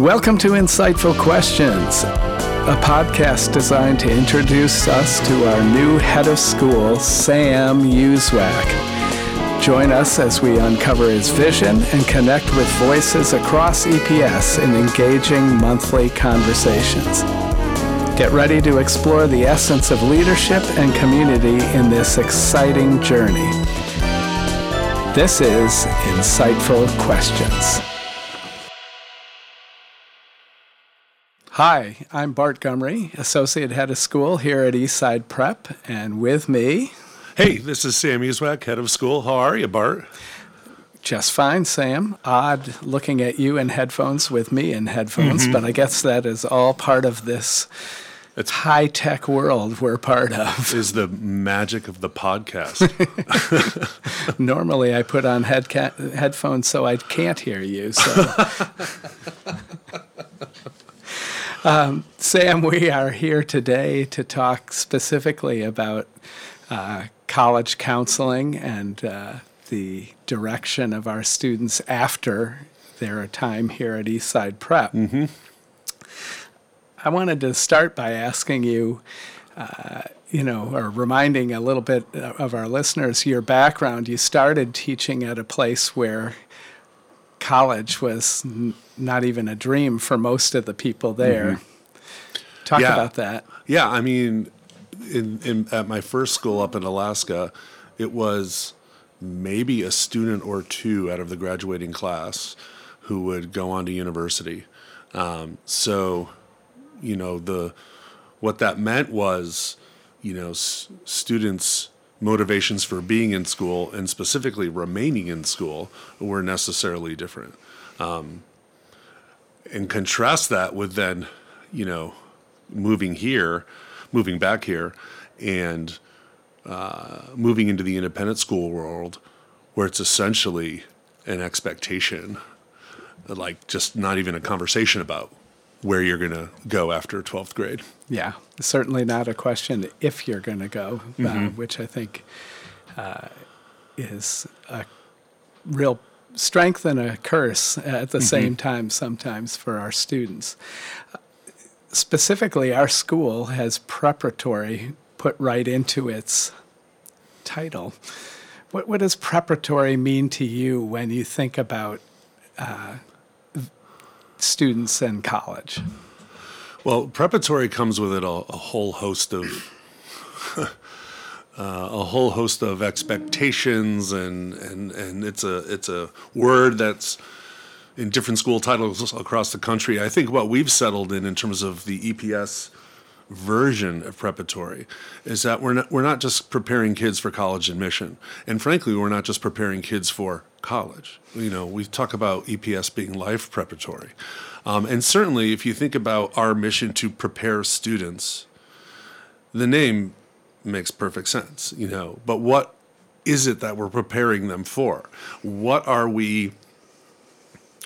Welcome to Insightful Questions, a podcast designed to introduce us to our new head of school, Sam Uzwack. Join us as we uncover his vision and connect with voices across EPS in engaging monthly conversations. Get ready to explore the essence of leadership and community in this exciting journey. This is Insightful Questions. Hi, I'm Bart Gummere, Associate Head of School here at Eastside Prep, and with me. Hey, this is Sam Uzwack, Head of School. How are you, Bart? Just fine, Sam. Odd looking at you in headphones with me in headphones, mm-hmm. but I guess that is all part of this it's high tech world we're part of. Is the magic of the podcast. Normally, I put on head ca- headphones so I can't hear you. So. Um, Sam, we are here today to talk specifically about uh, college counseling and uh, the direction of our students after their time here at Eastside Prep. Mm-hmm. I wanted to start by asking you. Uh, you know, or reminding a little bit of our listeners your background. You started teaching at a place where college was n- not even a dream for most of the people there. Mm-hmm. Talk yeah. about that. Yeah, I mean, in, in at my first school up in Alaska, it was maybe a student or two out of the graduating class who would go on to university. Um, so, you know, the what that meant was, you know, s- students motivations for being in school and specifically remaining in school were necessarily different. Um, and contrast that with then, you know, moving here, moving back here, and uh, moving into the independent school world where it's essentially an expectation, like just not even a conversation about where you're going to go after 12th grade. Yeah, certainly not a question if you're going to go, uh, mm-hmm. uh, which I think uh, is a real strength and a curse at the mm-hmm. same time sometimes for our students. Specifically, our school has preparatory put right into its title. What, what does preparatory mean to you when you think about uh, students in college? Well, preparatory comes with it a, a whole host of uh, a whole host of expectations, and, and and it's a it's a word that's in different school titles across the country. I think what we've settled in in terms of the EPS version of preparatory is that we're not we're not just preparing kids for college admission, and frankly, we're not just preparing kids for college. You know, we talk about EPS being life preparatory. Um, and certainly, if you think about our mission to prepare students, the name makes perfect sense, you know. But what is it that we're preparing them for? What are we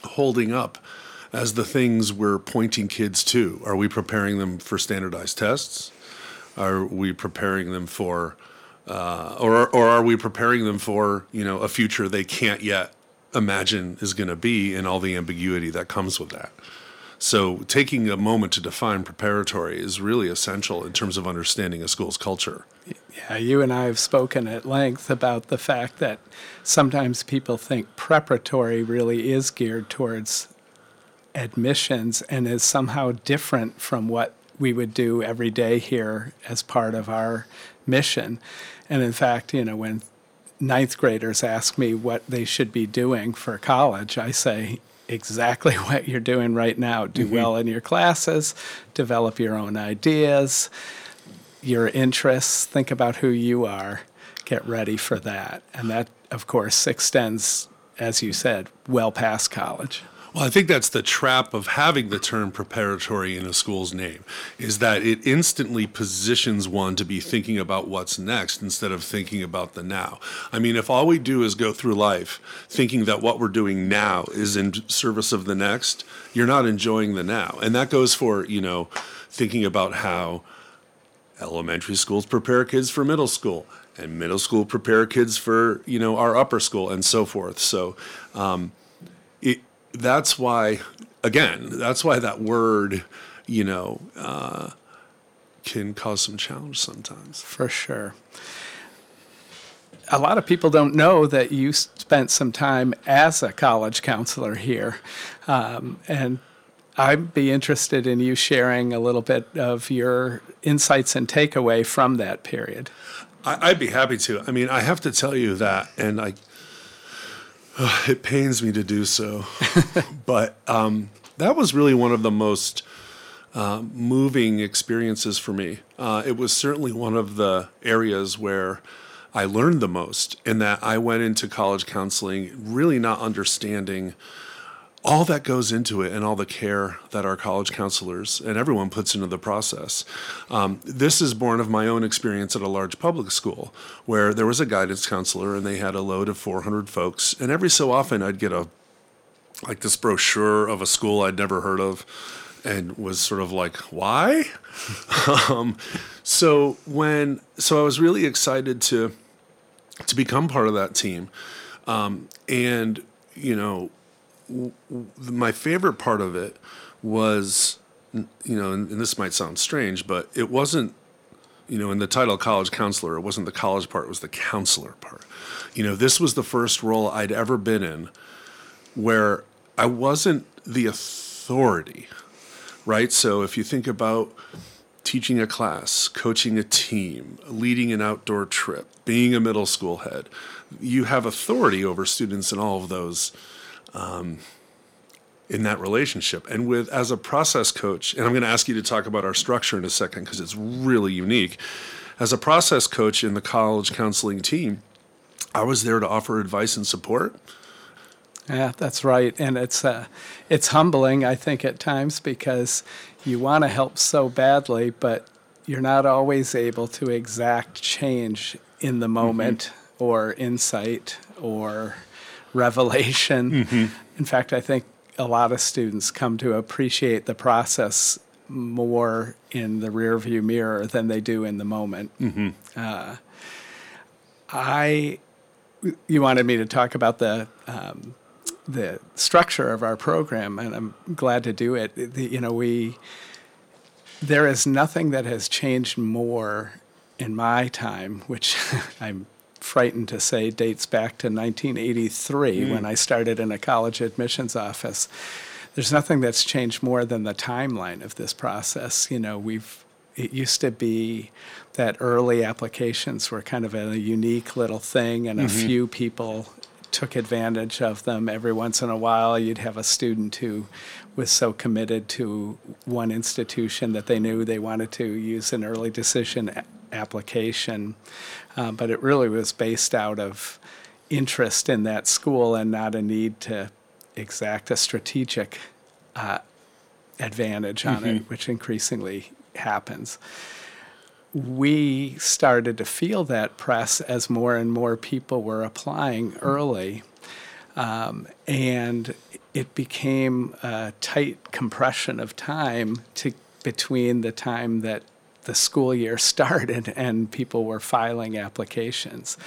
holding up as the things we're pointing kids to? Are we preparing them for standardized tests? Are we preparing them for uh, or or are we preparing them for you know a future they can't yet imagine is going to be and all the ambiguity that comes with that. So taking a moment to define preparatory is really essential in terms of understanding a school's culture. Yeah, you and I have spoken at length about the fact that sometimes people think preparatory really is geared towards admissions and is somehow different from what we would do every day here as part of our mission. And in fact, you know, when ninth graders ask me what they should be doing for college, I say exactly what you're doing right now. Do mm-hmm. well in your classes, develop your own ideas, your interests, think about who you are, get ready for that. And that, of course, extends, as you said, well past college. Well, I think that's the trap of having the term preparatory in a school's name, is that it instantly positions one to be thinking about what's next instead of thinking about the now. I mean, if all we do is go through life thinking that what we're doing now is in service of the next, you're not enjoying the now. And that goes for, you know, thinking about how elementary schools prepare kids for middle school and middle school prepare kids for, you know, our upper school and so forth. So, um, that's why, again, that's why that word, you know, uh, can cause some challenge sometimes. For sure. A lot of people don't know that you spent some time as a college counselor here. Um, and I'd be interested in you sharing a little bit of your insights and takeaway from that period. I, I'd be happy to. I mean, I have to tell you that, and I, it pains me to do so, but um, that was really one of the most uh, moving experiences for me. Uh, it was certainly one of the areas where I learned the most, in that I went into college counseling really not understanding all that goes into it and all the care that our college counselors and everyone puts into the process. Um, this is born of my own experience at a large public school where there was a guidance counselor and they had a load of 400 folks. And every so often I'd get a like this brochure of a school I'd never heard of and was sort of like, why? um, so when so I was really excited to to become part of that team. Um, and you know, my favorite part of it was, you know, and, and this might sound strange, but it wasn't, you know, in the title college counselor, it wasn't the college part, it was the counselor part. You know, this was the first role I'd ever been in where I wasn't the authority, right? So if you think about teaching a class, coaching a team, leading an outdoor trip, being a middle school head, you have authority over students in all of those um, in that relationship. And with as a process coach, and I'm going to ask you to talk about our structure in a second because it's really unique. As a process coach in the college counseling team, I was there to offer advice and support. Yeah, that's right, and it's uh, it's humbling, I think, at times because you want to help so badly, but you're not always able to exact change in the moment mm-hmm. or insight or revelation. Mm-hmm. In fact, I think a lot of students come to appreciate the process more in the rearview mirror than they do in the moment. Mm-hmm. Uh, I, you wanted me to talk about the um, the structure of our program, and I'm glad to do it. The, you know, we there is nothing that has changed more in my time, which I'm frightened to say dates back to 1983 mm. when I started in a college admissions office. There's nothing that's changed more than the timeline of this process. You know, we've it used to be that early applications were kind of a unique little thing, and mm-hmm. a few people took advantage of them. Every once in a while, you'd have a student who was so committed to one institution that they knew they wanted to use an early decision a- application. Uh, but it really was based out of interest in that school and not a need to exact a strategic uh, advantage on mm-hmm. it, which increasingly happens. We started to feel that press as more and more people were applying early. Um, and it became a tight compression of time to, between the time that the school year started and people were filing applications.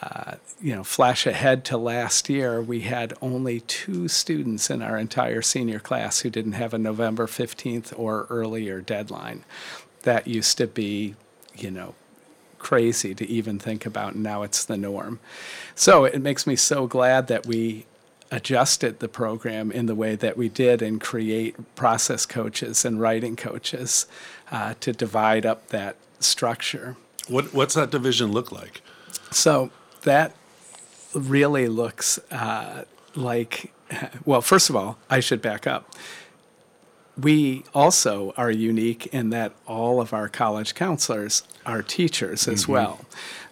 Uh, you know, flash ahead to last year, we had only two students in our entire senior class who didn't have a November 15th or earlier deadline. That used to be, you know, crazy to even think about, and now it's the norm. So it makes me so glad that we adjusted the program in the way that we did and create process coaches and writing coaches uh, to divide up that structure. What, what's that division look like? So that really looks uh, like, well, first of all, I should back up. We also are unique in that all of our college counselors are teachers as mm-hmm. well.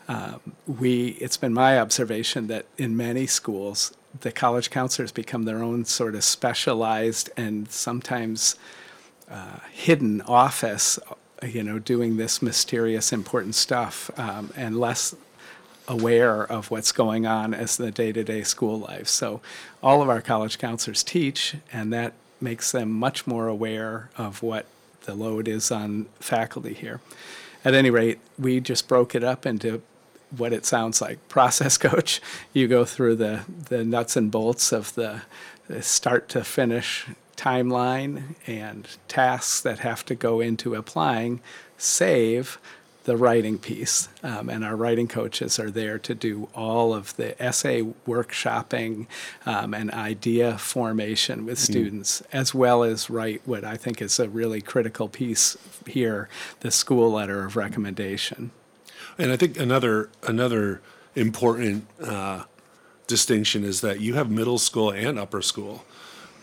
Um, we, it's been my observation that in many schools, the college counselors become their own sort of specialized and sometimes uh, hidden office, you know, doing this mysterious, important stuff, um, and less aware of what's going on as the day-to-day school life. So, all of our college counselors teach, and that makes them much more aware of what the load is on faculty here. At any rate, we just broke it up into what it sounds like process coach you go through the the nuts and bolts of the the start to finish timeline and tasks that have to go into applying, save the writing piece. Um, and our writing coaches are there to do all of the essay workshopping um, and idea formation with students, as well as write what I think is a really critical piece here the school letter of recommendation. And I think another another important uh, distinction is that you have middle school and upper school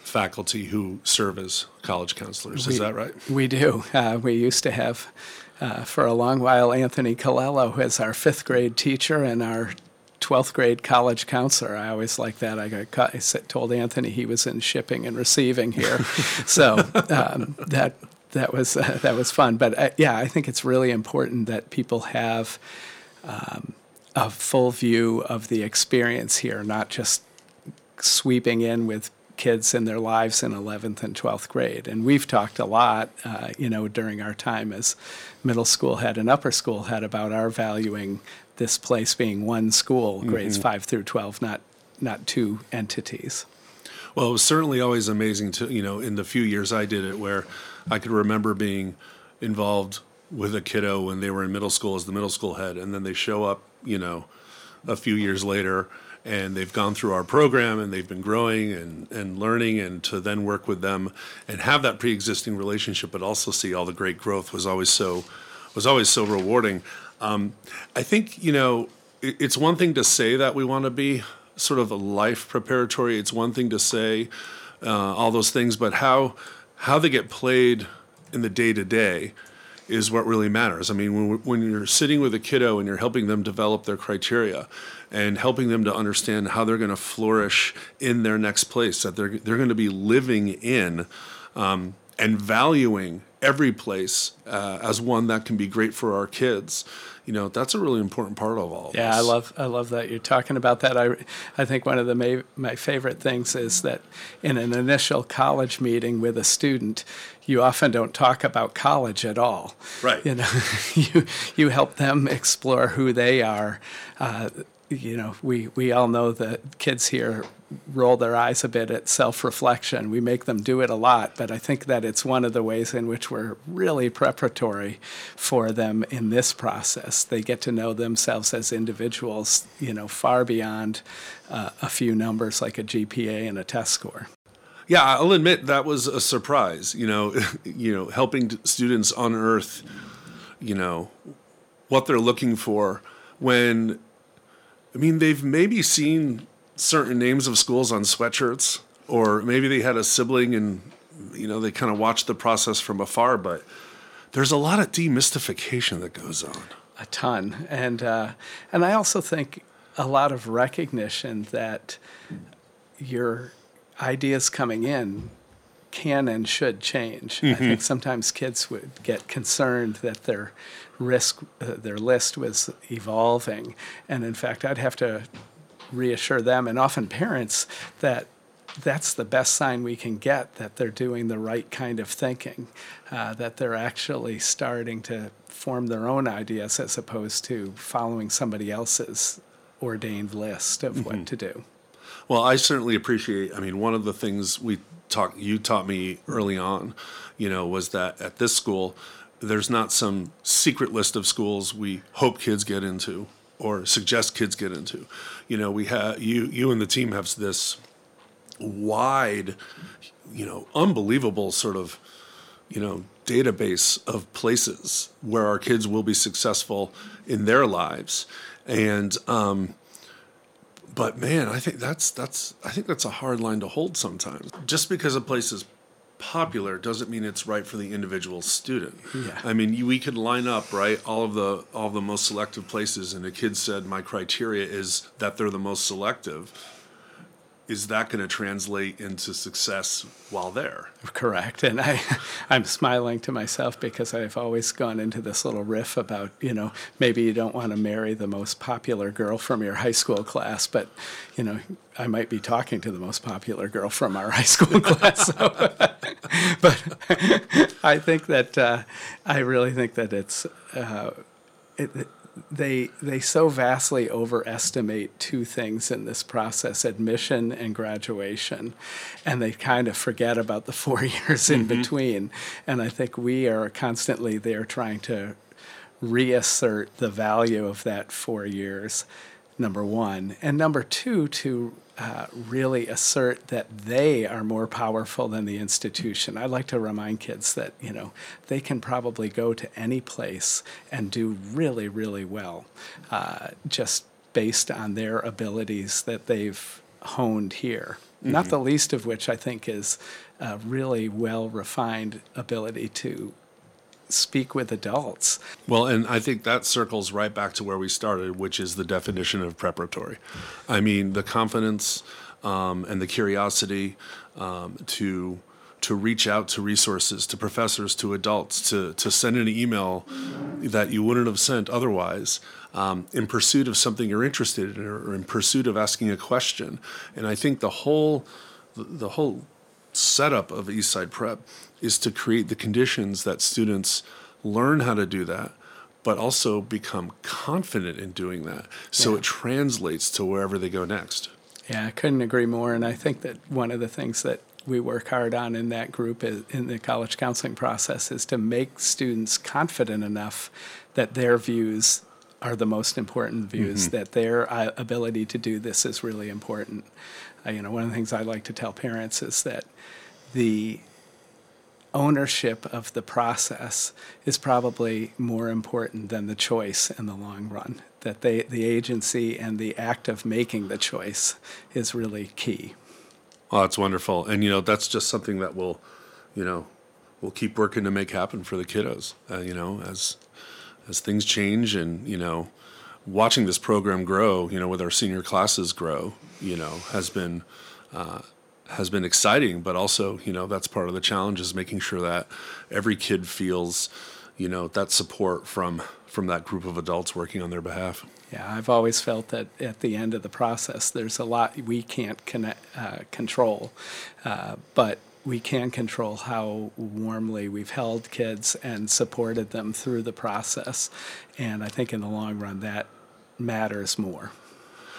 faculty who serve as college counselors. Is that right? We do. Uh, we used to have, uh, for a long while, Anthony Colello as our fifth grade teacher and our 12th grade college counselor. I always like that. I got caught, I told Anthony he was in shipping and receiving here, so um, that that was uh, that was fun. But uh, yeah, I think it's really important that people have um, a full view of the experience here, not just sweeping in with kids in their lives in 11th and 12th grade. And we've talked a lot, uh, you know, during our time as middle school head and upper school head about our valuing this place being one school, grades 5 through 12, not not two entities. Well, it was certainly always amazing to, you know, in the few years I did it, where I could remember being involved with a kiddo when they were in middle school as the middle school head, and then they show up, you know, a few years later and they've gone through our program and they've been growing and, and learning and to then work with them and have that pre-existing relationship but also see all the great growth was always so was always so rewarding. Um, i think you know it, it's one thing to say that we want to be sort of a life preparatory it's one thing to say uh, all those things but how how they get played in the day to day is what really matters. I mean, when, when you're sitting with a kiddo and you're helping them develop their criteria and helping them to understand how they're going to flourish in their next place that they're, they're going to be living in um, and valuing every place uh, as one that can be great for our kids, you know, that's a really important part of all of Yeah, this. I love I love that you're talking about that. I I think one of the ma- my favorite things is that in an initial college meeting with a student, you often don't talk about college at all. Right. You know, you you help them explore who they are. Uh, you know, we we all know that kids here roll their eyes a bit at self-reflection. We make them do it a lot, but I think that it's one of the ways in which we're really preparatory for them in this process. They get to know themselves as individuals, you know, far beyond uh, a few numbers like a GPA and a test score. Yeah, I'll admit that was a surprise. You know, you know, helping students unearth, you know, what they're looking for when, I mean, they've maybe seen certain names of schools on sweatshirts, or maybe they had a sibling and, you know, they kind of watched the process from afar. But there's a lot of demystification that goes on. a ton, and uh, and I also think a lot of recognition that your ideas coming in can and should change. I think sometimes kids would get concerned that their risk, uh, their list was evolving, and in fact, I'd have to reassure them and often parents that that's the best sign we can get that they're doing the right kind of thinking, uh, that they're actually starting to form their own ideas as opposed to following somebody else's ordained list of what to do. Well, I certainly appreciate. I mean, one of the things we talk, you taught me early on, you know, was that at this school, there's not some secret list of schools we hope kids get into or suggest kids get into. You know, we have you, you and the team have this wide, you know, unbelievable sort of, you know, database of places where our kids will be successful in their lives, and um, but man, I think that's that's I think that's a hard line to hold sometimes. Just because a place is popular doesn't mean it's right for the individual student. Yeah. I mean, you, we could line up right all of the all of the most selective places, and a kid said my criteria is that they're the most selective. Is that going to translate into success while there? Correct. And I, I'm smiling to myself because I've always gone into this little riff about, you know, maybe you don't want to marry the most popular girl from your high school class, but, you know, I might be talking to the most popular girl from our high school class. So, but I think that, uh, I really think that it's, uh, it, they they so vastly overestimate two things in this process admission and graduation. And they kind of forget about the four years in mm-hmm. between. And i think we are constantly there trying to reassert the value of that four years number one and number two to uh, really assert that they are more powerful than the institution. I like to remind kids that you know they can probably go to any place and do really, really well, uh, just based on their abilities that they've honed here. Mm-hmm. Not the least of which I think is a really well refined ability to speak with adults. Well, and I think that circles right back to where we started, which is the definition of preparatory. I mean, the confidence um, and the curiosity um, to to reach out to resources, to professors, to adults, to to send an email that you wouldn't have sent otherwise. Um, in pursuit of something you're interested in, or in pursuit of asking a question, and I think the whole, the whole setup of Eastside Prep is to create the conditions that students learn how to do that, but also become confident in doing that. So yeah. it translates to wherever they go next. Yeah, I couldn't agree more. And I think that one of the things that we work hard on in that group is, in the college counseling process is to make students confident enough that their views are the most important views, mm-hmm. that their uh, ability to do this is really important. Uh, you know, one of the things I like to tell parents is that the ownership of the process is probably more important than the choice in the long run. That they, the agency and the act of making the choice is really key. Oh, that's wonderful. And, you know, that's just something that will, you know, we'll keep working to make happen for the kiddos, uh, you know, as, as things change and, you know, watching this program grow, you know, with our senior classes grow, you know, has been, uh, has been exciting, but also, you know, that's part of the challenge is making sure that every kid feels, you know, that support from from that group of adults working on their behalf. Yeah, I've always felt that at the end of the process, there's a lot we can't connect, uh, control, uh, but we can control how warmly we've held kids and supported them through the process. And I think in the long run, that matters more.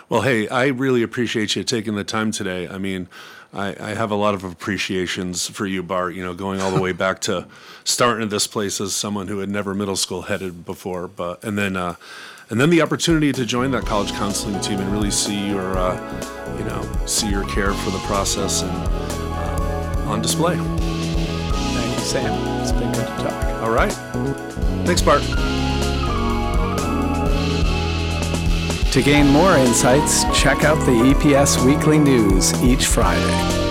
Well, hey, I really appreciate you taking the time today. I mean, I, I, have a lot of appreciations for you, Bart. You know, going all the way back to starting at this place as someone who had never middle school headed before, but and then uh, and then the opportunity to join that college counseling team and really see your uh, you know see your care for the process and uh, on display. Thank you, Sam. It's been good to talk. All right. Thanks, Bart. To gain more insights, check out the EPS Weekly News each Friday.